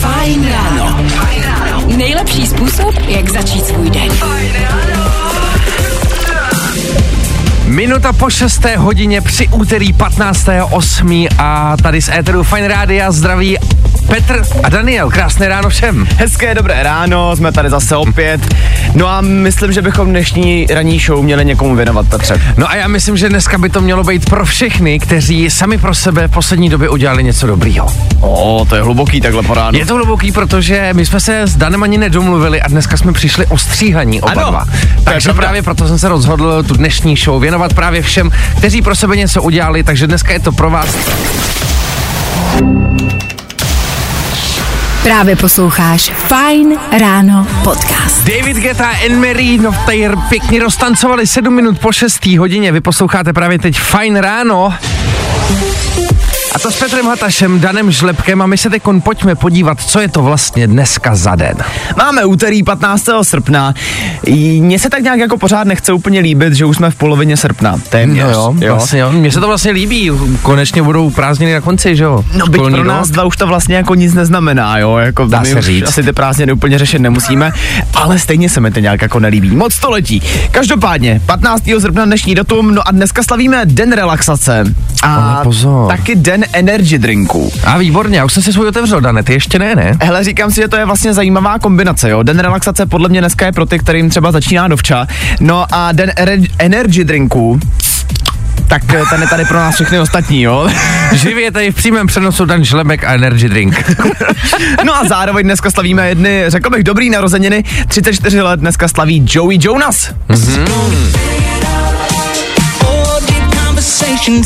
Fajn ráno. Nejlepší způsob, jak začít svůj den. Minuta po 6. hodině při úterý 15.8. a tady z Éteru Fine Rádia zdraví Petr a Daniel. Krásné ráno všem. Hezké dobré ráno, jsme tady zase opět. No a myslím, že bychom dnešní ranní show měli někomu věnovat, Petře. No a já myslím, že dneska by to mělo být pro všechny, kteří sami pro sebe v poslední době udělali něco dobrýho. O, to je hluboký takhle po ránu. Je to hluboký, protože my jsme se s Danem ani nedomluvili a dneska jsme přišli ostříhaní oba Ano, dva. Takže právě proto jsem se rozhodl tu dnešní show věnovat právě všem, kteří pro sebe něco udělali, takže dneska je to pro vás. Právě posloucháš Fajn ráno podcast. David Geta a Marie no, tady pěkně roztancovali 7 minut po 6. hodině. Vy posloucháte právě teď Fajn ráno. A to s Petrem Hatašem, Danem Žlepkem a my se teď pojďme podívat, co je to vlastně dneska za den. Máme úterý 15. srpna. Mně se tak nějak jako pořád nechce úplně líbit, že už jsme v polovině srpna. Téměř. No jo, vlastně jo. Mně se to vlastně líbí, konečně budou prázdniny na konci, že jo? No byť pro nás dva už to vlastně jako nic neznamená, jo, jako Dá se říct. asi ty prázdniny úplně řešit nemusíme, ale stejně se mi to nějak jako nelíbí. Moc to letí. Každopádně, 15. srpna dnešní datum, no a dneska slavíme den relaxace. A Ale pozor. taky den energy drinků. A výborně, já už jsem si svůj otevřel, Dane, ty ještě ne, ne? Hele, říkám si, že to je vlastně zajímavá kombinace, jo. Den relaxace podle mě dneska je pro ty, kterým třeba začíná dovča. No a den ere- energy drinků, tak ten je tady pro nás všechny ostatní, jo. Živě tady v přímém přenosu Dan Žlemek a Energy Drink. No a zároveň dneska slavíme jedny, řekl bych, dobrý narozeniny. 34 let dneska slaví Joey Jonas.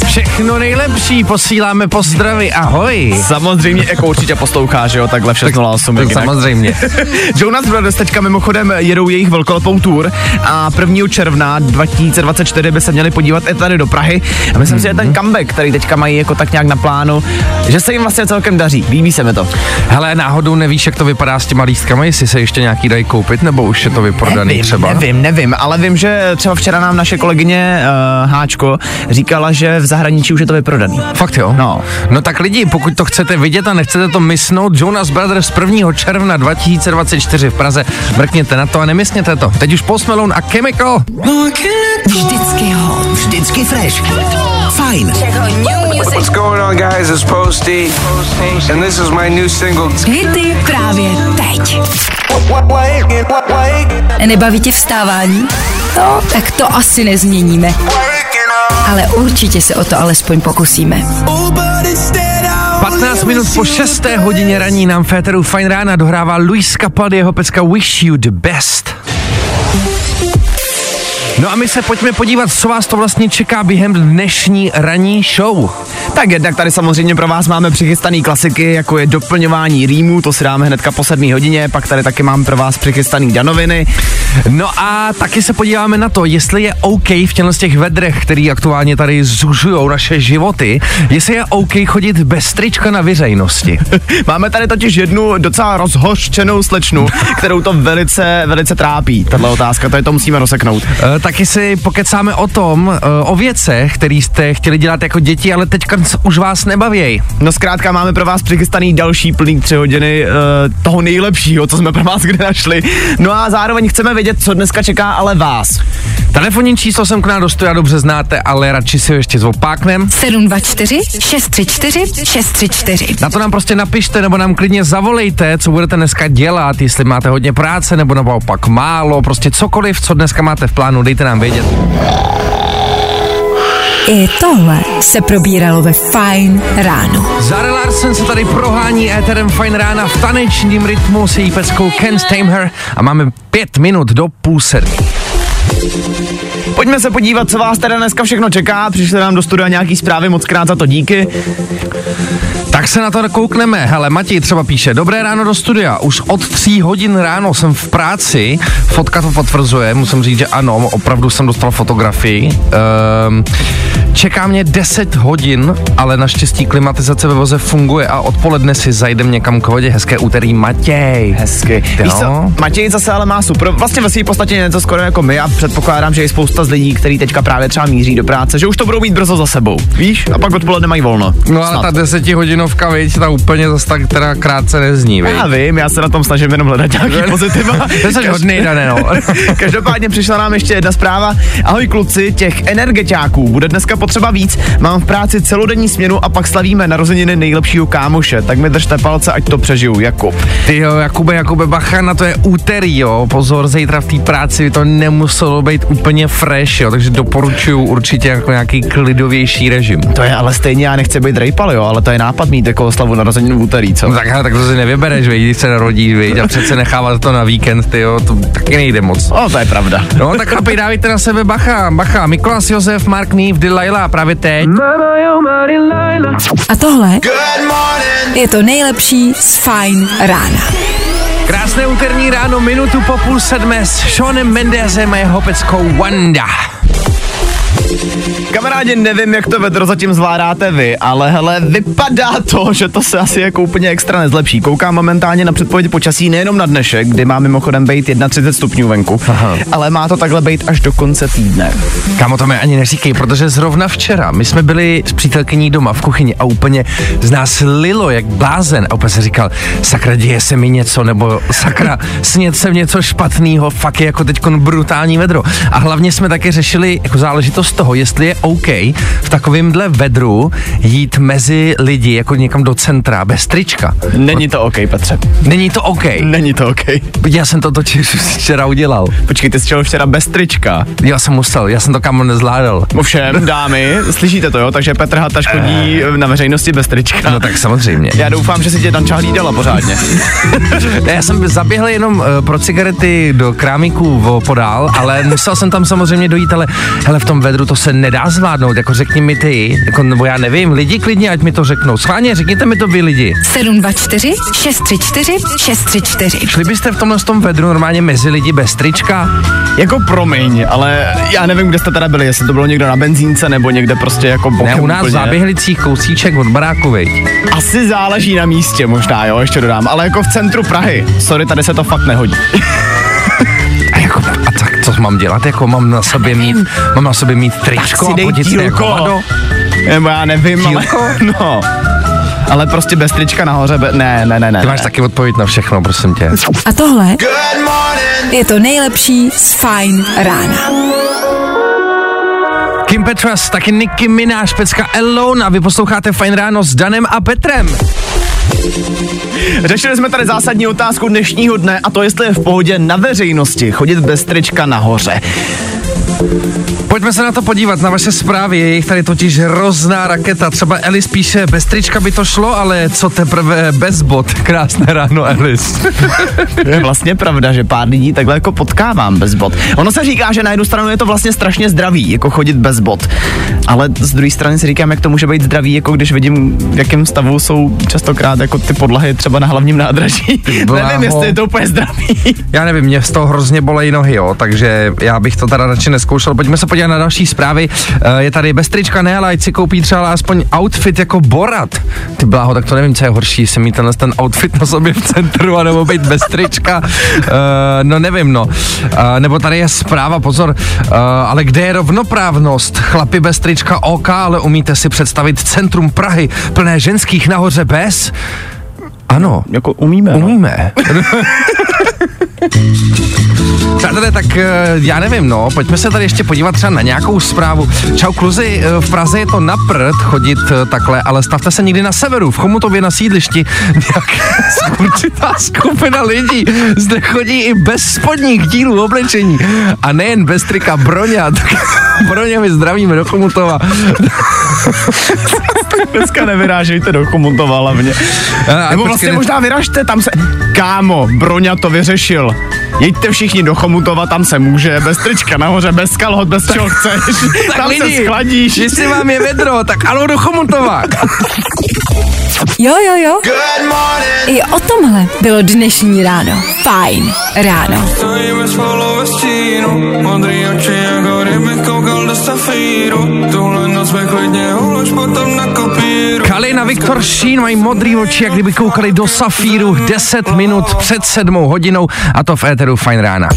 Všechno nejlepší, posíláme pozdravy, ahoj. Samozřejmě, jako určitě poslouchá, že jo, takhle v 608. Tak jinak. samozřejmě. Jonas Brothers teďka mimochodem jedou jejich velkolepou tour a 1. června 2024 by se měli podívat i tady do Prahy. A myslím si, že ten comeback, který teďka mají jako tak nějak na plánu, že se jim vlastně celkem daří. Líbí se mi to. Hele, náhodou nevíš, jak to vypadá s těma lístkama, jestli se ještě nějaký dají koupit, nebo už je to vyprodaný nevím, třeba? Nevím, nevím, ale vím, že třeba včera nám naše kolegyně uh, Háčko říkala, že v zahraničí už je to vyprodaný. Fakt jo? No. No tak lidi, pokud to chcete vidět a nechcete to mysnout, Jonas Brothers 1. června 2024 v Praze, mrkněte na to a nemysněte to. Teď už Post Malone a Chemical. Vždycky hot. Vždycky fresh. Fajn. What's going on, guys? It's Posty, and this is my new single. Hity právě teď. Nebaví tě vstávání? No, tak to asi nezměníme. Ale určitě se o to alespoň pokusíme. 15 minut po 6. hodině raní nám Féteru Fine Rána dohrává Luis Capaldi, jeho pecka Wish You the Best. No a my se pojďme podívat, co vás to vlastně čeká během dnešní ranní show. Tak jednak tady samozřejmě pro vás máme přichystaný klasiky, jako je doplňování rýmů, to si dáme hnedka po 7 hodině, pak tady taky mám pro vás přichystaný danoviny. No a taky se podíváme na to, jestli je OK v těchto těch vedrech, který aktuálně tady zužují naše životy, jestli je OK chodit bez trička na veřejnosti. Máme tady totiž jednu docela rozhořčenou slečnu, kterou to velice, velice trápí, tahle otázka, to je to musíme rozseknout. Taky si pokecáme o tom, e, o věcech, které jste chtěli dělat jako děti, ale teďka už vás nebavějí. No zkrátka máme pro vás přichystaný další plný tři hodiny uh, toho nejlepšího, co jsme pro vás kde našli. No a zároveň chceme vědět, co dneska čeká ale vás. Telefonní číslo jsem k nám dostu, já dobře znáte, ale radši si ho ještě zopáknem. 724 634 634. Na to nám prostě napište nebo nám klidně zavolejte, co budete dneska dělat, jestli máte hodně práce nebo naopak málo, prostě cokoliv, co dneska máte v plánu, dejte nám vědět. I tohle se probíralo ve Fajn ráno. Zara Larsen se tady prohání éterem Fine Rána v tanečním rytmu s její peckou Can't Tame Her a máme pět minut do půl sedmi. Pojďme se podívat, co vás teda dneska všechno čeká. Přišli nám do studia nějaký zprávy, moc krát za to díky. Tak se na to koukneme. Hele, Matěj třeba píše, dobré ráno do studia. Už od tří hodin ráno jsem v práci. Fotka to potvrzuje, musím říct, že ano, opravdu jsem dostal fotografii. Ehm, čeká mě 10 hodin, ale naštěstí klimatizace ve voze funguje a odpoledne si zajdem někam k vodě. Hezké úterý, Matěj. Hezky. Víš co, Matěj zase ale má super, vlastně ve své podstatě něco skoro jako my a předpokládám, že je spousta z lidí, kteří teďka právě třeba míří do práce, že už to budou mít brzo za sebou, víš? A pak odpoledne mají volno. No ale Snad. ta desetihodinovka, viď, ta úplně zase tak teda krátce nezní, viď? Já vím, já se na tom snažím jenom hledat nějaký pozitiva. To jsi hodnej, Dané, no. Každopádně přišla nám ještě jedna zpráva. Ahoj kluci, těch energetiáků bude dneska potřeba víc. Mám v práci celodenní směnu a pak slavíme narozeniny nejlepšího kámoše. Tak mi držte palce, ať to přežiju. Jakub. Ty jo, Jakube, Jakube, bacha, na to je úterý, jo. Pozor, zítra v té práci by to nemuselo být úplně fresh, jo. Takže doporučuju určitě jako nějaký klidovější režim. To je ale stejně, já nechci být rejpal, jo, ale to je nápad mít jako oslavu narozenin v úterý, co? No tak, hele, tak to si nevybereš, viď, když se narodíš, viď, a přece nechávat to na víkend, ty jo, to taky nejde moc. O, to je pravda. No tak chlapi, dávejte na sebe bacha, bacha, Mikolas Josef, Mark Neve, Delilah, právě teď. A tohle je to nejlepší z Fine rána. Krásné úterní ráno, minutu po půl sedmé s Seanem Mendezem a jeho peckou Wanda. Kamarádi, nevím, jak to vedro zatím zvládáte vy, ale hele, vypadá to, že to se asi jako úplně extra nezlepší. Koukám momentálně na předpověď počasí nejenom na dnešek, kdy má mimochodem být 31 stupňů venku, Aha. ale má to takhle být až do konce týdne. Kámo, to mi ani neříkej, protože zrovna včera my jsme byli s přítelkyní doma v kuchyni a úplně z nás lilo jak blázen a úplně se říkal, sakra, děje se mi něco, nebo sakra, sněd se něco špatného, fakt je jako teď brutální vedro. A hlavně jsme taky řešili jako záležitost toho, jestli je OK v takovémhle vedru jít mezi lidi jako někam do centra bez trička. Není to OK, Petře. Není to OK. Není to OK. Já jsem to totiž včera udělal. Počkej, ty jsi včera bez trička. Já jsem musel, já jsem to kamo nezvládal. Ovšem, dámy, slyšíte to, jo? Takže Petr Hataš chodí na veřejnosti bez trička. No tak samozřejmě. Já doufám, že si tě Danča hlídala pořádně. Já jsem zaběhl jenom uh, pro cigarety do krámíků o podál, ale musel jsem tam samozřejmě dojít, ale hele, v tom vedru to se nedá zvládnout, jako řekni mi ty, jako, nebo já nevím, lidi klidně, ať mi to řeknou. Schválně, řekněte mi to vy lidi. 724 634 634. Šli byste v tomhle tom vedru normálně mezi lidi bez trička? Jako promiň, ale já nevím, kde jste teda byli, jestli to bylo někdo na benzínce nebo někde prostě jako bokem Ne, u nás v úplně. záběhlicích kousíček od baráku, viď? Asi záleží na místě možná, jo, ještě dodám, ale jako v centru Prahy. Sorry, tady se to fakt nehodí. mám dělat, jako mám na sobě mít, mám na sobě mít tričko si a chodit se jako? Nebo já nevím, ale... No. Ale prostě bez trička nahoře, be... ne, ne, ne, ne. Ty máš taky odpověď na všechno, prosím tě. A tohle je to nejlepší z Fine rána. Kim Petras, taky Nicki Minaj, pecka Alone a vy posloucháte Fajn ráno s Danem a Petrem. Řešili jsme tady zásadní otázku dnešního dne a to jestli je v pohodě na veřejnosti chodit bez trička nahoře. Pojďme se na to podívat, na vaše zprávy, je jich tady totiž hrozná raketa. Třeba Elis píše, bez trička by to šlo, ale co teprve bez bot. Krásné ráno, Elis. Je vlastně pravda, že pár lidí takhle jako potkávám bez bot. Ono se říká, že na jednu stranu je to vlastně strašně zdravý, jako chodit bez bot. Ale z druhé strany si říkám, jak to může být zdravý, jako když vidím, v jakém stavu jsou častokrát jako ty podlahy třeba na hlavním nádraží. Nevím, jestli je to úplně zdravý. Já nevím, mě z toho hrozně bolejí nohy, jo, takže já bych to teda radši neskoušel. Pojďme se podívat na další zprávy. Eh, Je tady bez trička, ne, ale ať si koupí třeba aspoň outfit jako Borat. Ty bláho, tak to nevím, co je horší, jestli mít tenhle ten outfit na sobě v centru, anebo být bez trička. Uh, no nevím, no. Uh, nebo tady je zpráva, pozor, ale kde je rovnoprávnost? Chlapi bez trička OK, ale umíte si představit centrum Prahy plné ženských nahoře bez? Ano, Jako umíme. no. Přátelé, tak eh, já nevím, no, pojďme se tady ještě podívat třeba na nějakou zprávu. Čau kluzi, eh, v Praze je to na prd chodit eh, takhle, ale stavte se někdy na severu, v Chomutově na sídlišti. Jak určitá skupina lidí zde chodí i bez spodních dílů oblečení. A nejen bez trika Broňa, tak Broňa my zdravíme do Chomutova. Dneska nevyrážejte do Chomutova hlavně. A, Nebo vlastně ne- možná vyražte, tam se... Kámo, Broňa to vyřešil. jeďte všichni do Chomutova, tam se může, bez trička nahoře, bez kalhot, bez čeho chceš, Tak tam lidi, se schladíš. Jestli vám je vedro, tak alo do Chomutova. Jo, jo, jo. I o tomhle bylo dnešní ráno. Fajn ráno. Stojíme spolu ve stínu, modrý oči jako ryby koukal do safíru. Tuhle noc mi klidně ulož potom na kopíru. Kalin a Viktor Šín mají modrý oči, jak kdyby koukali do safíru 10 minut před sedmou hodinou a to v éteru Fajn rána.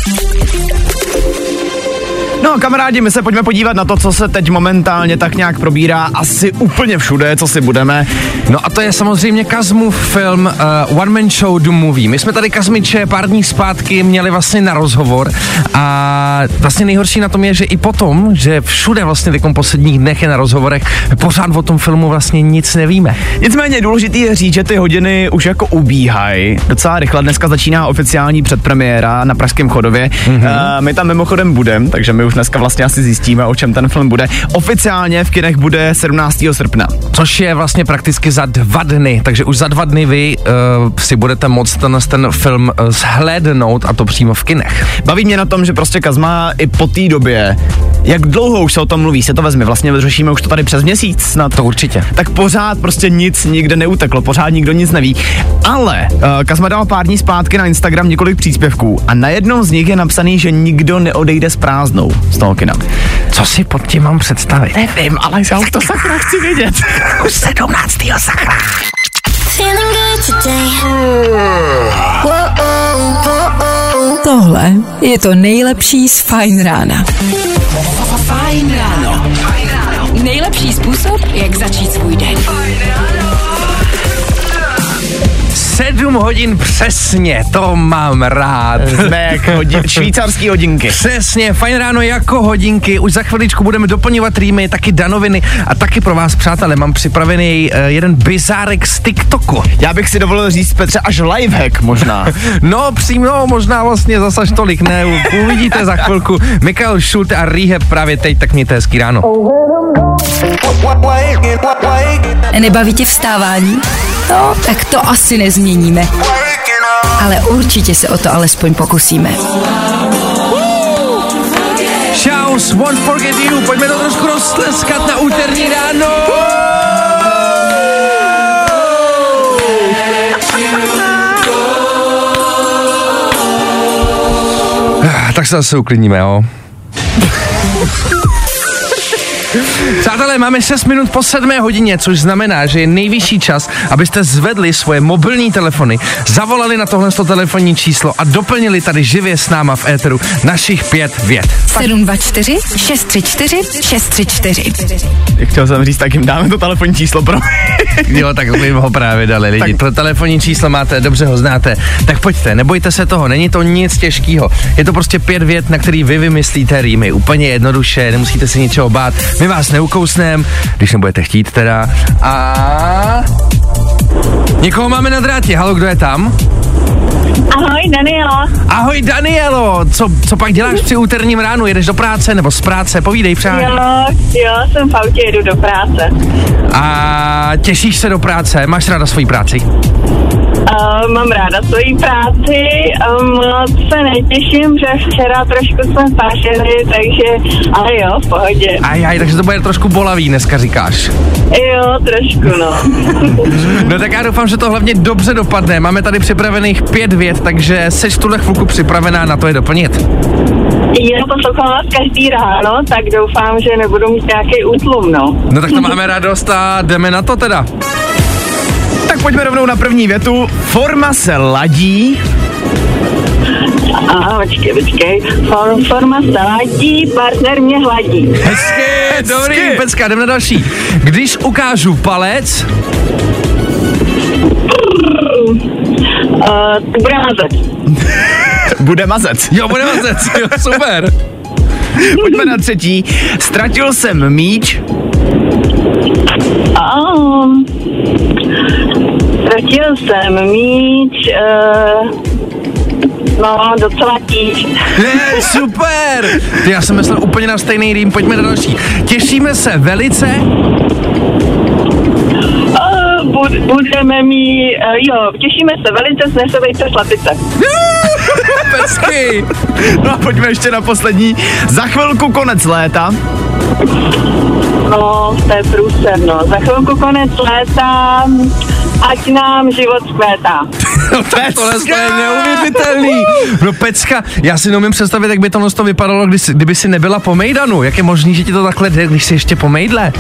No kamarádi, my se pojďme podívat na to, co se teď momentálně tak nějak probírá asi úplně všude, co si budeme. No a to je samozřejmě Kazmův film uh, One Man Show The Movie. My jsme tady Kazmiče pár dní zpátky měli vlastně na rozhovor a vlastně nejhorší na tom je, že i potom, že všude vlastně v posledních dnech je na rozhovorech, pořád o tom filmu vlastně nic nevíme. Nicméně důležitý je říct, že ty hodiny už jako ubíhají docela rychle. Dneska začíná oficiální předpremiéra na Pražském chodově. Mm-hmm. Uh, my tam mimochodem budeme, takže my už dneska vlastně asi zjistíme, o čem ten film bude. Oficiálně v kinech bude 17. srpna. Což je vlastně prakticky za dva dny, takže už za dva dny vy uh, si budete moct ten, ten film uh, zhlédnout a to přímo v kinech. Baví mě na tom, že prostě Kazma i po té době, jak dlouho už se o tom mluví, se to vezme, vlastně řešíme už to tady přes měsíc snad. To určitě. Tak pořád prostě nic nikde neuteklo, pořád nikdo nic neví. Ale uh, Kazma dal pár dní zpátky na Instagram několik příspěvků a na jednom z nich je napsaný, že nikdo neodejde s prázdnou z toho kina. Co si pod tím mám představit? Nevím, ale já už to sakra chci vědět. Už 17. sakra. Tohle je to nejlepší z Fajn rána. Fajn ráno. Nejlepší způsob, jak začít svůj den. 7 hodin přesně, to mám rád. Jsme jak hodin, švýcarský hodinky. Přesně, fajn ráno jako hodinky. Už za chviličku budeme doplňovat rýmy, taky danoviny a taky pro vás, přátelé, mám připravený uh, jeden bizárek z TikToku. Já bych si dovolil říct, Petře, až lifehack možná. No, přímo, možná vlastně zase až tolik, ne, uvidíte za chvilku. Michael Schulte a Rehab právě teď, tak mějte hezký ráno. Nebaví tě vstávání? No, tak to asi nezměníme. Ale určitě se o to alespoň pokusíme. Shouse, Won't Forget You, pojďme to trošku roztleskat na úterní ráno. Tak se zase uklidníme, jo. Přátelé, máme 6 minut po 7 hodině, což znamená, že je nejvyšší čas, abyste zvedli svoje mobilní telefony, zavolali na tohle telefonní číslo a doplnili tady živě s náma v éteru našich pět vět. 724 634 634. Chtěl jsem říct, tak jim dáme to telefonní číslo pro Jo, tak my ho právě dali lidi. To telefonní číslo máte, dobře ho znáte. Tak pojďte, nebojte se toho, není to nic těžkého. Je to prostě pět vět, na který vy vymyslíte rýmy. Úplně jednoduše, nemusíte se ničeho bát. My vás neukousneme, když nebudete chtít teda. A... Někoho máme na drátě, halo, kdo je tam? Ahoj, Daniela. Ahoj Danielo, co, co pak děláš při úterním ránu? Jedeš do práce nebo z práce? Povídej přání. Jo, jo, jsem v autě, jedu do práce. A těšíš se do práce? Máš ráda svoji práci? Uh, mám ráda svoji práci, um, moc se netěším, že včera trošku jsme pášili, takže, ale jo, v pohodě. Aj, aj, takže to bude trošku bolavý dneska říkáš. Jo, trošku, no. No tak já doufám, že to hlavně dobře dopadne. Máme tady připravených pět vět, takže seš v tuhle chvilku připravená na to je doplnit. Já poslouchám vás každý ráno, tak doufám, že nebudu mít nějaký útlum, no. No tak to máme radost a jdeme na to teda. Tak pojďme rovnou na první větu. Forma se ladí. Aha, počkej, počkej. For, forma se ladí, partner mě hladí. Hezky, dobrý, pecka, jdeme na další. Když ukážu palec, Uh, bude mazet. Bude mazec. jo, bude mazec, jo, super. Pojďme na třetí. Ztratil jsem míč. Um, ztratil jsem míč, uh, no docela tíž. Je, super. Ty, já jsem myslel úplně na stejný rým, pojďme na další. Těšíme se velice. Bud, budeme mít, uh, jo, těšíme se velice, snesovejte slepice. Pecky. No a pojďme ještě na poslední. Za chvilku konec léta. No, to je průser, no. Za chvilku konec léta, ať nám život zkvétá. Tohle je neuvěřitelný. No Pecka, já si neumím představit, jak by to to vypadalo, když, kdyby si nebyla po Mejdanu. Jak je možný, že ti to takhle jde, když jsi ještě po Mejdle?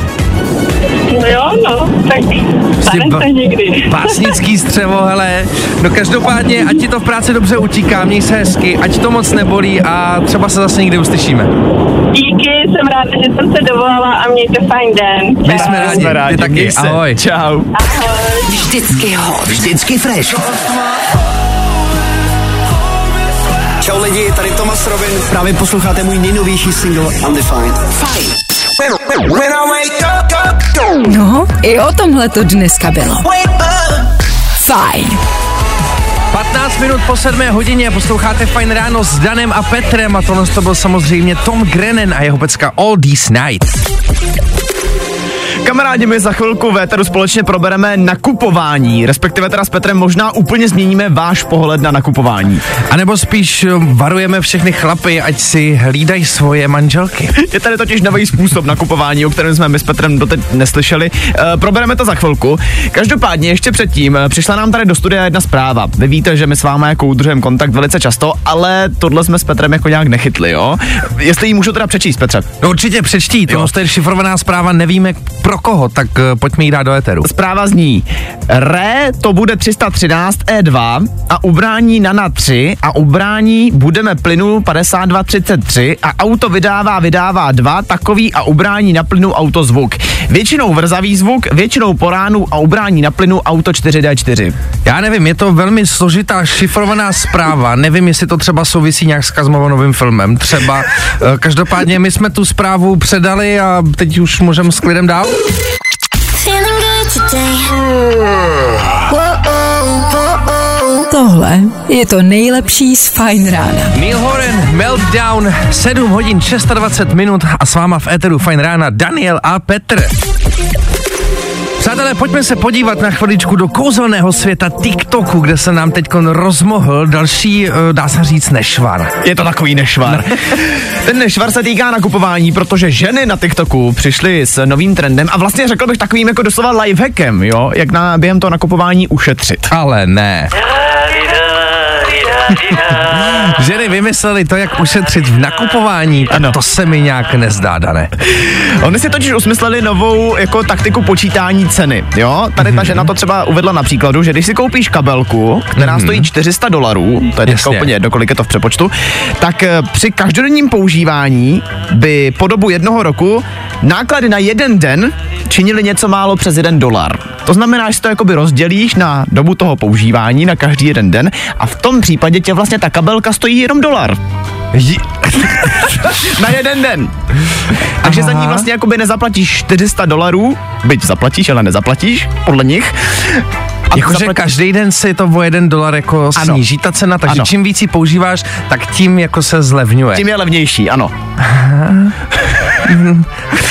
No jo, no, tak stane ba- se někdy. Básnický střevo, hele. No každopádně, ať ti to v práci dobře utíká, měj se hezky, ať to moc nebolí a třeba se zase někdy uslyšíme. Díky, jsem ráda, že jsem se dovolala a mějte fajn den. My jsme rádi, Jsme rádi, ty taky, měj se. ahoj. Vždycky hot. Vždycky fresh. Čau lidi, tady Tomas Robin. Právě posloucháte můj nejnovější single Undefined. Fajn. No, i o tomhle to dneska bylo. Fajn. 15 minut po 7 hodině posloucháte Fajn ráno s Danem a Petrem a tohle to byl samozřejmě Tom Grennan a jeho pecka All These Nights. Kamarádi, my za chvilku v Éteru společně probereme nakupování, respektive teda s Petrem možná úplně změníme váš pohled na nakupování. A nebo spíš eh, varujeme všechny chlapy, ať si hlídají svoje manželky. Je tady totiž nový způsob nakupování, o kterém jsme my s Petrem doteď neslyšeli. E, probereme to za chvilku. Každopádně ještě předtím e, přišla nám tady do studia jedna zpráva. Vy víte, že my s vámi jako udržujeme kontakt velice často, ale tohle jsme s Petrem jako nějak nechytli, jo? Jestli ji můžu teda přečíst, Petře. No určitě přečtí, to je šifrovaná zpráva, nevíme pro koho, tak uh, pojďme jí dát do éteru. Zpráva zní, RE to bude 313 E2 a ubrání Nana 3 a ubrání budeme plynu 5233 a auto vydává, vydává 2 takový a ubrání na plynu auto zvuk. Většinou vrzavý zvuk, většinou po ránu a ubrání na plynu auto 4D4. Já nevím, je to velmi složitá šifrovaná zpráva, nevím, jestli to třeba souvisí nějak s Kazmovanovým filmem, třeba. Eh, Každopádně my jsme tu zprávu předali a teď už můžeme s klidem dál. Tohle je to nejlepší z Fajn rána. Neil Horan, Meltdown, 7 hodin 26 minut a s váma v éteru Fajn rána Daniel a Petr. Přátelé, pojďme se podívat na chviličku do kouzelného světa TikToku, kde se nám teď rozmohl další, eh, dá se říct, nešvar. Je to takový nešvar. Ten nešvar se týká nakupování, protože ženy na TikToku přišly s novým trendem a vlastně řekl bych takovým jako doslova lifehackem, jo, jak na, během toho nakupování ušetřit. Ale ne. Ženy vymysleli to, jak ušetřit v nakupování. Ano. To se mi nějak nezdá, Dané. Oni si totiž usmysleli novou jako taktiku počítání ceny, jo? Tady ta žena to třeba uvedla na příkladu, že když si koupíš kabelku, která stojí 400 dolarů, to je teďka úplně jedno, kolik je to v přepočtu, tak eh, při každodenním používání by po dobu jednoho roku náklady na jeden den činily něco málo přes jeden dolar. To znamená, že si to jakoby rozdělíš na dobu toho používání, na každý jeden den a v tom případě tě vlastně ta kabelka stojí jenom dolar. J- Na jeden den. Takže za ní vlastně jakoby nezaplatíš 400 dolarů, byť zaplatíš, ale nezaplatíš, podle nich. Jakože zaplatí- každý den si to o jeden dolar jako Ano. sníží ta cena, takže Ano. čím víc ji používáš, tak tím jako se zlevňuje. Tím je levnější, ano.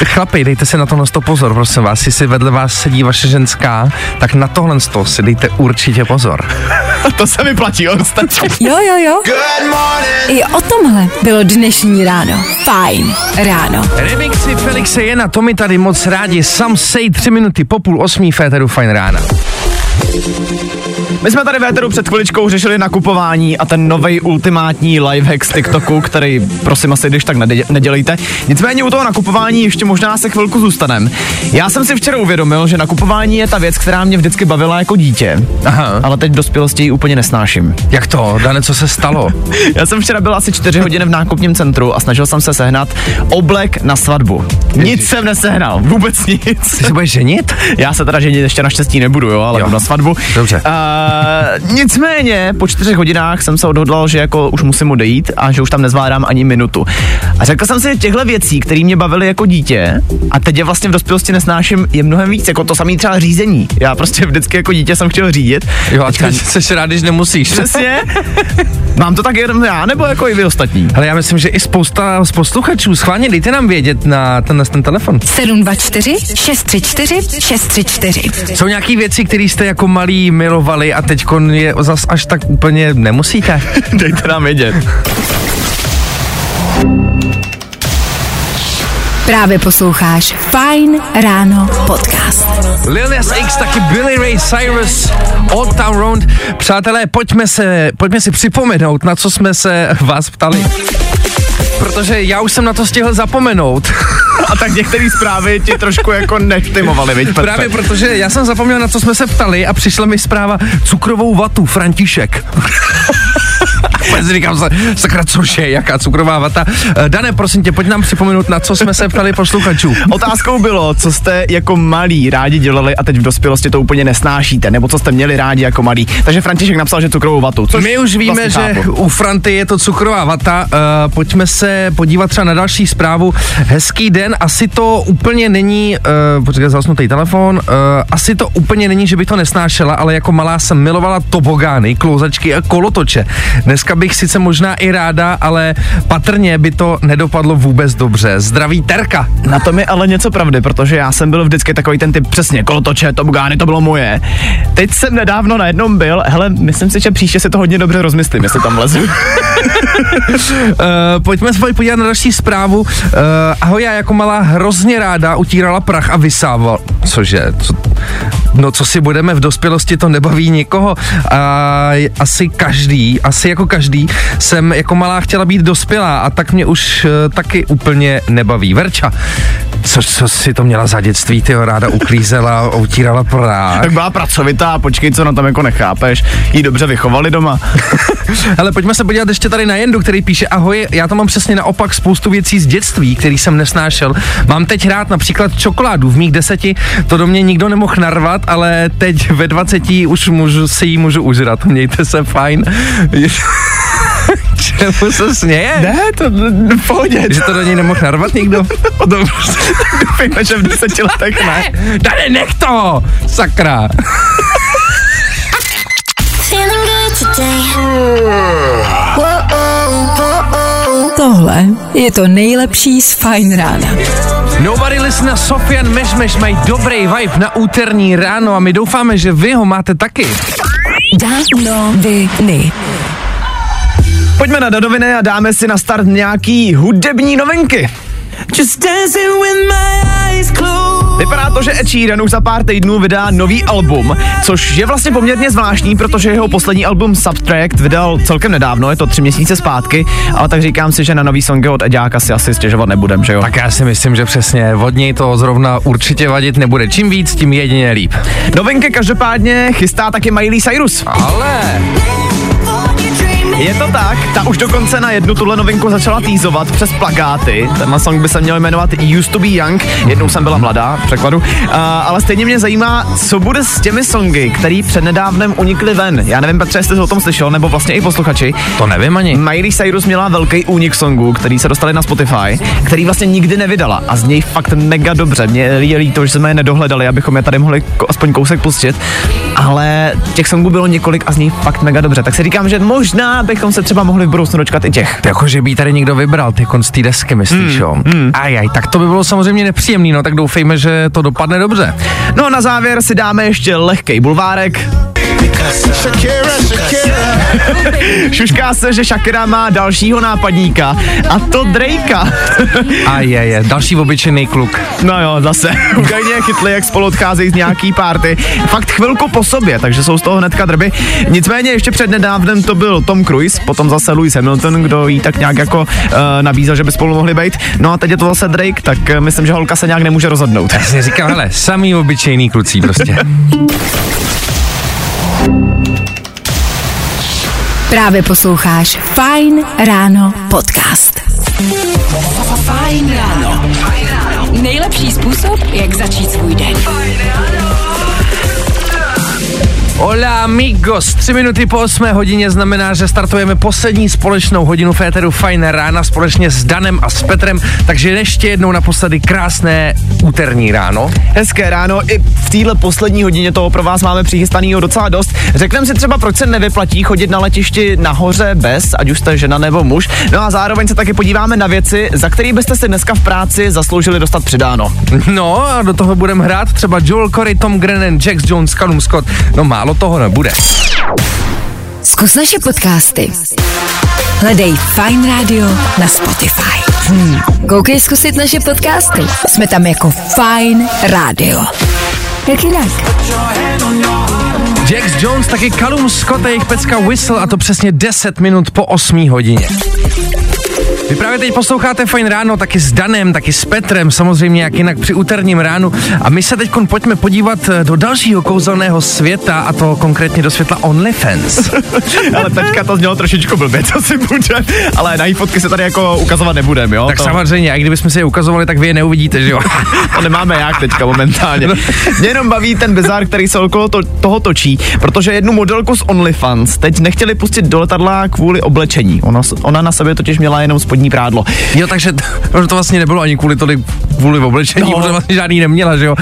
Chlapi, dejte si na tohle to pozor, prosím vás, jestli vedle vás sedí vaše ženská, tak na tohle to si dejte určitě pozor. to se vyplatí, ostatně. Jo, jo, jo. I o tomhle bylo dnešní ráno. Fajn ráno. Remixy Felixe Jena, to mi tady moc rádi, sam sej tři minuty po půl osmí Féteru Fajn rána. Thank you. My jsme tady v Éteru před chviličkou řešili nakupování a ten nový ultimátní lifehack z TikToku, který prosím asi když tak nedělejte. Nicméně u toho nakupování ještě možná se chvilku zůstanem. Já jsem si včera uvědomil, že nakupování je ta věc, která mě vždycky bavila jako dítě, Aha. ale teď v dospělosti ji úplně nesnáším. Jak to, Dane, co se stalo? Já jsem včera byl asi čtyři hodiny v nákupním centru a snažil jsem se sehnat oblek na svatbu. Nic jsem nesehnal, vůbec nic. Ty se budeš ženit? Já se teda ženit ještě naštěstí nebudu, jo, ale jo. na svatbu. Dobře. Uh, nicméně, po čtyřech hodinách jsem se odhodlal, že jako už musím odejít a že už tam nezvládám ani minutu. A řekl jsem si, že těchto věcí, které mě bavily jako dítě, a teď je vlastně v dospělosti nesnáším, je mnohem víc, jako to samý třeba řízení. Já prostě vždycky jako dítě jsem chtěl řídit. Jo, a Teďka- ty jsi rád, když nemusíš. Přesně. Mám to tak jenom já, nebo jako i vy ostatní? Ale já myslím, že i spousta z posluchačů, schválně dejte nám vědět na ten, ten telefon. 724 634 634. Jsou nějaké věci, které jste jako malí milovali a teď je zas až tak úplně nemusíte. Dejte nám vědět. Právě posloucháš Fine Ráno podcast. Lil Nas X, taky Billy Ray Cyrus, Old Town Road. Přátelé, pojďme, se, pojďme si připomenout, na co jsme se vás ptali. Protože já už jsem na to stihl zapomenout. A tak některé zprávy ti trošku jako neštimovaly, viď, Petře? Právě protože já jsem zapomněl, na co jsme se ptali a přišla mi zpráva cukrovou vatu, František. Vůbec říkám sakra, cože, jaká cukrová vata. Eh, Dane, prosím tě, pojď nám připomenout, na co jsme se ptali posluchačů. Otázkou bylo, co jste jako malí rádi dělali a teď v dospělosti to úplně nesnášíte, nebo co jste měli rádi jako malí. Takže František napsal, že cukrovou vatu. Což My už víme, vlastně že chápu. u Franty je to cukrová vata. Uh, pojďme se podívat třeba na další zprávu. Hezký den, asi to úplně není, uh, počkej, zasnutý telefon, uh, asi to úplně není, že by to nesnášela, ale jako malá jsem milovala tobogány, klouzačky a kolotoče. Dneska bych sice možná i ráda, ale patrně by to nedopadlo vůbec dobře. Zdraví Terka. Na tom je ale něco pravdy, protože já jsem byl vždycky takový ten typ přesně kolotoče, tobogány, to bylo moje. Teď jsem nedávno na jednom byl, hele, myslím si, že příště si to hodně dobře rozmyslím, jestli tam lezu. Uh, pojďme se podívat na další zprávu. Uh, ahoj, já jako malá hrozně ráda utírala prach a vysával. Cože? Co, no co si budeme v dospělosti, to nebaví nikoho. A asi každý, asi jako každý, jsem jako malá chtěla být dospělá a tak mě už uh, taky úplně nebaví. Verča, co, co si to měla za dětství, ty ráda uklízela utírala prach. tak byla pracovitá, počkej, co na tom jako nechápeš. Jí dobře vychovali doma. Ale pojďme se podívat ještě tady na Jendu, který píše, ahoj, já to mám přesně naopak spoustu věcí z dětství, který jsem nesnášel. Mám teď rád například čokoládu, v mých deseti to do mě nikdo nemohl narvat, ale teď ve 20 už můžu, si ji můžu užrat. Mějte se fajn. Čemu se směje? Ne, to v pohodě. Že to do něj nemohl narvat nikdo? Dobře. Doufejme, že v deseti letech ne. Dane, nech to! Sakra. Tohle je to nejlepší z Fine Rána. Nobody listen na Sofian Mešmeš mají dobrý vibe na úterní ráno a my doufáme, že vy ho máte taky. Danoviny. Pojďme na Dadoviny a dáme si na start nějaký hudební novinky. Vypadá to, že Ed Sheeran už za pár týdnů vydá nový album, což je vlastně poměrně zvláštní, protože jeho poslední album Subtract vydal celkem nedávno, je to tři měsíce zpátky, ale tak říkám si, že na nový songy od Eďáka si asi stěžovat nebudem, že jo? Tak já si myslím, že přesně od něj to zrovna určitě vadit nebude. Čím víc, tím jedině líp. Novinky každopádně chystá taky Miley Cyrus. Ale Je to tak, ta už dokonce na jednu tuhle novinku začala týzovat přes plakáty. Tenhle song by se měl jmenovat Used to be Young, jednou jsem byla mladá, v překladu. Uh, ale stejně mě zajímá, co bude s těmi songy, který přednedávnem unikly ven. Já nevím, Petře, jestli jsi o tom slyšel, nebo vlastně i posluchači. to nevím ani. Miley Cyrus měla velký únik songů, který se dostali na Spotify, který vlastně nikdy nevydala a z něj fakt mega dobře. Mě je líto, že jsme je nedohledali, abychom je tady mohli aspoň kousek pustit, ale těch songů bylo několik a z něj fakt mega dobře. Tak si říkám, že možná bychom se třeba mohli v budoucnu dočkat i těch. Jako, že by tady někdo vybral, ty konc té desky, myslíš, Hmm, jo? Ajaj, tak to by bylo samozřejmě nepříjemný, no tak doufejme, že to dopadne dobře. No a na závěr si dáme ještě lehkej bulvárek. Šušká se, že Shakira má dalšího nápadníka a to Drakea. A je, je, další obyčejný kluk. No jo, zase. Údajně je chytli, jak spolu odcházejí z nějaký párty. Fakt chvilku po sobě, takže jsou z toho hnedka drby. Nicméně ještě před nedávnem to byl Tom Cruise, potom zase Lewis Hamilton, kdo jí tak nějak jako uh, nabízel, že by spolu mohli být. No a teď je to zase Drake, tak uh, myslím, že holka se nějak nemůže rozhodnout. Já si říkám, hele, samý obyčejný kluci prostě. Právě posloucháš Fine Ráno podcast. Fine Ráno. Nejlepší způsob, jak začít svůj den. Hola amigos, tři minuty po 8 hodině znamená, že startujeme poslední společnou hodinu Féteru Fajn rána společně s Danem a s Petrem, takže ještě jednou naposledy krásné úterní ráno. Hezké ráno, i v téhle poslední hodině toho pro vás máme přichystanýho docela dost. Řekneme si třeba, proč se nevyplatí chodit na letišti nahoře bez, ať už jste žena nebo muž. No a zároveň se taky podíváme na věci, za které byste si dneska v práci zasloužili dostat přidáno. No a do toho budeme hrát třeba Joel Corey, Tom Grennan, Jax Jones, Callum Scott, no málo málo toho nebude. Zkus naše podcasty. Hledej Fine Radio na Spotify. Hmm. Koukej zkusit naše podcasty. Jsme tam jako Fine Radio. Jak jinak? Jax Jones, taky Callum Scott a jejich pecka Whistle a to přesně 10 minut po 8 hodině. Vy právě teď posloucháte Fajn ráno, taky s Danem, taky s Petrem, samozřejmě jak jinak při úterním ránu. A my se teď pojďme podívat eh, do dalšího kouzelného světa, a to konkrétně do světla OnlyFans. ale teďka to znělo trošičku blbě, co si bude, ale na fotky se tady jako ukazovat nebudeme, jo? Tak to... samozřejmě, a kdybychom si je ukazovali, tak vy je neuvidíte, že jo? to nemáme jak teďka momentálně. Mě jenom baví ten bizár, který se okolo to, toho točí, protože jednu modelku z OnlyFans teď nechtěli pustit do letadla kvůli oblečení. Ona, ona na sobě totiž měla jenom spodní prádlo. Jo, takže to, to vlastně nebylo ani kvůli tolik kvůli oblečení, no. protože vlastně žádný neměla, že jo.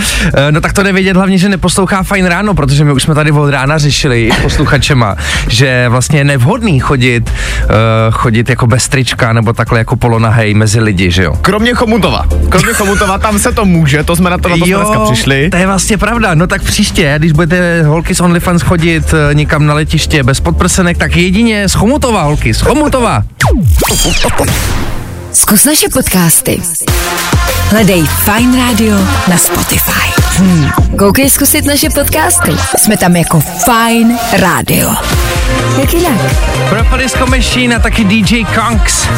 No tak to nevědět hlavně, že neposlouchá fajn ráno, protože my už jsme tady od rána řešili s posluchačema, že vlastně je nevhodný chodit, uh, chodit jako bez trička nebo takhle jako polonahej mezi lidi, že jo. Kromě Chomutova. Kromě Chomutova, tam se to může, to jsme na to, na to jo, dneska přišli. To je vlastně pravda, no tak příště, když budete holky z OnlyFans chodit uh, někam na letiště bez podprsenek, tak jedině z Chomutova holky, z Chomutova. Zkus naše podcasty. Hledej Fine Radio na Spotify. Hmm. Koukej zkusit naše podcasty. Jsme tam jako Fine Radio. Jak jinak? Pro Disco Machine a taky DJ Konks.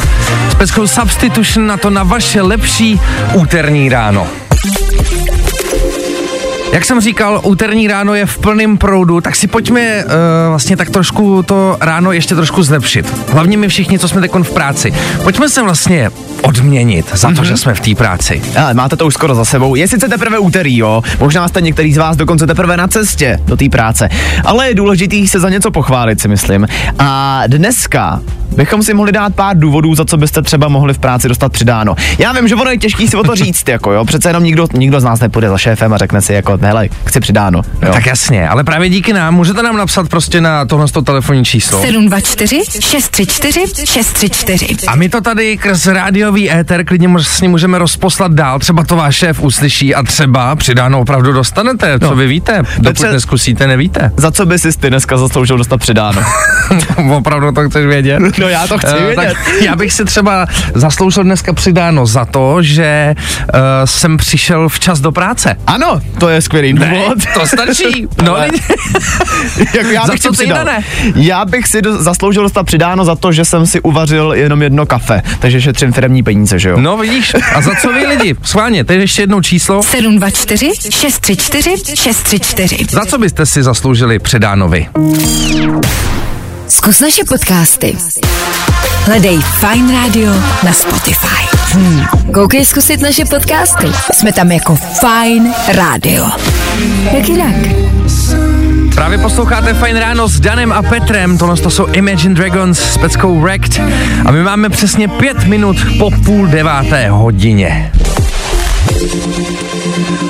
S peckou Substitution na to na vaše lepší úterní ráno. Jak jsem říkal, úterní ráno je v plném proudu, tak si pojďme uh, vlastně tak trošku to ráno ještě trošku zlepšit. Hlavně my všichni, co jsme teď v práci. Pojďme se vlastně odměnit za to, mm-hmm. že jsme v té práci. Ale máte to už skoro za sebou. Je sice teprve úterý, jo. Možná jste některý z vás dokonce teprve na cestě do té práce. Ale je důležitý se za něco pochválit, si myslím. A dneska bychom si mohli dát pár důvodů, za co byste třeba mohli v práci dostat přidáno. Já vím, že ono je těžký si o to říct, jako jo. Přece jenom nikdo, nikdo z nás nepůjde za šéfem a řekne si jako, hele, chci přidáno. Jo. Tak jasně, ale právě díky nám můžete nám napsat prostě na tohle telefonní číslo. 724 634 634. A my to tady krz rádiový éter klidně s ním můžeme rozposlat dál, třeba to váš šéf uslyší a třeba přidáno opravdu dostanete, co no. vy víte, dokud Petře, neskusíte, nevíte. Za co by si ty dneska zasloužil dostat přidáno? opravdu to chceš vědět? No já to chci uh, vědět. Tak já bych si třeba zasloužil dneska přidáno za to, že uh, jsem přišel včas do práce. Ano, to je skvělý důvod. Ne, to stačí. no, jako já bych za co přidal. Ne? Já bych si do, zasloužil dostat přidáno za to, že jsem si uvařil jenom jedno kafe, takže šetřím firmní peníze, že jo? No vidíš, a za co vy lidi? Schválně, je ještě jednou číslo. 724 634 634. Za co byste si zasloužili přidáno vy? Zkus naše podcasty. Hledej Fine Radio na Spotify. Hmm. Koukej zkusit naše podcasty. Jsme tam jako Fine Radio. Jak jinak? Právě posloucháte Fine Ráno s Danem a Petrem, tohle to jsou Imagine Dragons s peckou Wrecked a my máme přesně pět minut po půl deváté hodině.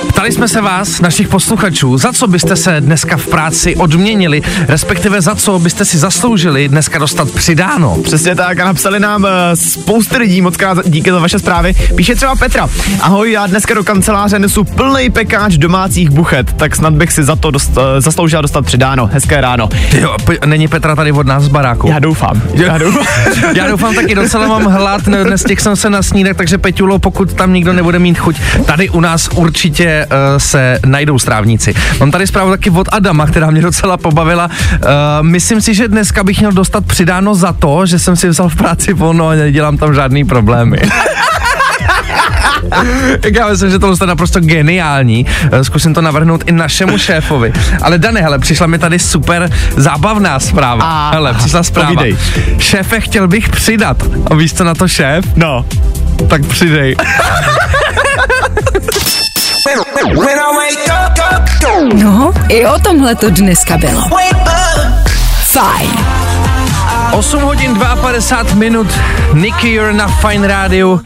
Ptali jsme se vás, našich posluchačů, za co byste se dneska v práci odměnili, respektive za co byste si zasloužili dneska dostat přidáno. Přesně tak a napsali nám uh, spoustu lidí, moc krát díky za vaše zprávy. Píše třeba Petra. Ahoj, já dneska do kanceláře nesu plný pekáč domácích buchet, tak snad bych si za to dost, uh, zasloužil dostat přidáno. Hezké ráno. Jo, není Petra tady od nás z baráku. Já doufám. Já doufám, já doufám taky, docela mám hlad, dnes těch jsem se na snídek, takže Peťulo, pokud tam nikdo nebude mít chuť, tady u nás určitě uh, se najdou strávníci. Mám tady zprávu taky od Adama, která mě docela pobavila. Uh, myslím si, že dneska bych měl dostat přidáno za to, že jsem si vzal v práci volno a nedělám tam žádný problémy. tak já myslím, že to je naprosto geniální. Eh, zkusím to navrhnout i našemu šéfovi. Ale Dane, hele, přišla mi tady super zábavná zpráva. A, hele, přišla zpráva. Povídej. Šéfe, chtěl bych přidat. A víš, co na to šéf? No. Tak přidej. No, i o tomhle to dneska bylo. Fajn. 8 hodin 52 minut, Nicky, you're na Fine Radio.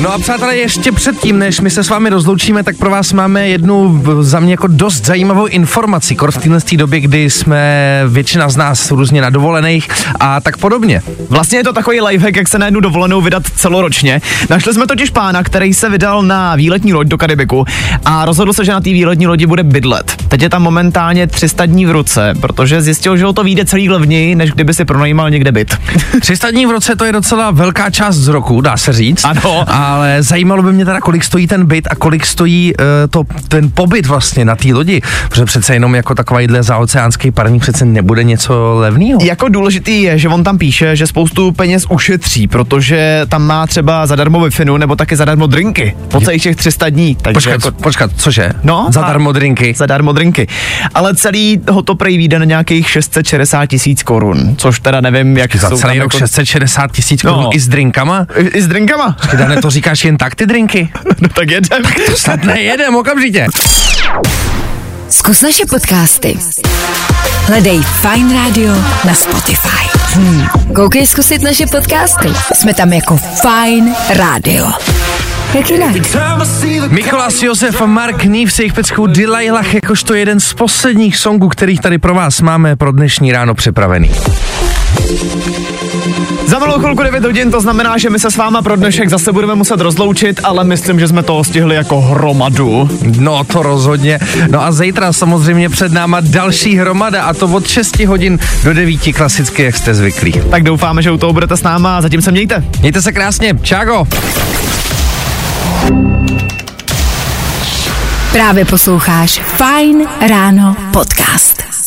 No a přátelé, ještě předtím, než my se s vámi rozloučíme, tak pro vás máme jednu za mě jako dost zajímavou informaci, kor v téhle době, kdy jsme většina z nás různě na dovolených a tak podobně. Vlastně je to takový lifehack, jak se na jednu dovolenou vydat celoročně. Našli jsme totiž pána, který se vydal na výletní loď do Karibiku a rozhodl se, že na té výletní lodi bude bydlet. Teď je tam momentálně 300 dní v ruce, protože zjistil, že ho to vyjde celý levněji, než kdyby si pronajímal někde byt. 300 dní v roce to je docela velká část z roku, dá se říct. Ano. Ale zajímalo by mě teda, kolik stojí ten byt a kolik stojí uh, to, ten pobyt vlastně na té lodi. Protože přece jenom jako takovýhle zaoceánský parník přece nebude něco levného. Jako důležitý je, že on tam píše, že spoustu peněz ušetří, protože tam má třeba zadarmo wi nebo taky zadarmo drinky po celých těch 300 dní. Takže Počkat, jako, počkat, cože? No, Zadarmo drinky. Zadarmo drinky. Ale celý ho to prej vyjde na nějakých 660 tisíc korun, což teda nevím, jak Za jsou celý rok jako... 660 tisíc korun No. i s drinkama? I, I s drinkama. Ty, Dane, to říkáš jen tak ty drinky? No tak jedem. Snad nejedem okamžitě. Zkus naše podcasty. Hledej Fine Radio na Spotify. Hmm. Koukej zkusit naše podcasty. Jsme tam jako Fine Radio. Jak jinak? Mikolas Josef a Mark Neve s jejich peckou Delilah jakožto jeden z posledních songů, kterých tady pro vás máme pro dnešní ráno připravený. Za malou chvilku 9 hodin, to znamená, že my se s váma pro dnešek zase budeme muset rozloučit, ale myslím, že jsme toho stihli jako hromadu. No to rozhodně. No a zítra samozřejmě před náma další hromada a to od 6 hodin do 9 klasicky, jak jste zvyklí. Tak doufáme, že u toho budete s náma a zatím se mějte. Mějte se krásně. Čágo. Právě posloucháš Fine Ráno podcast.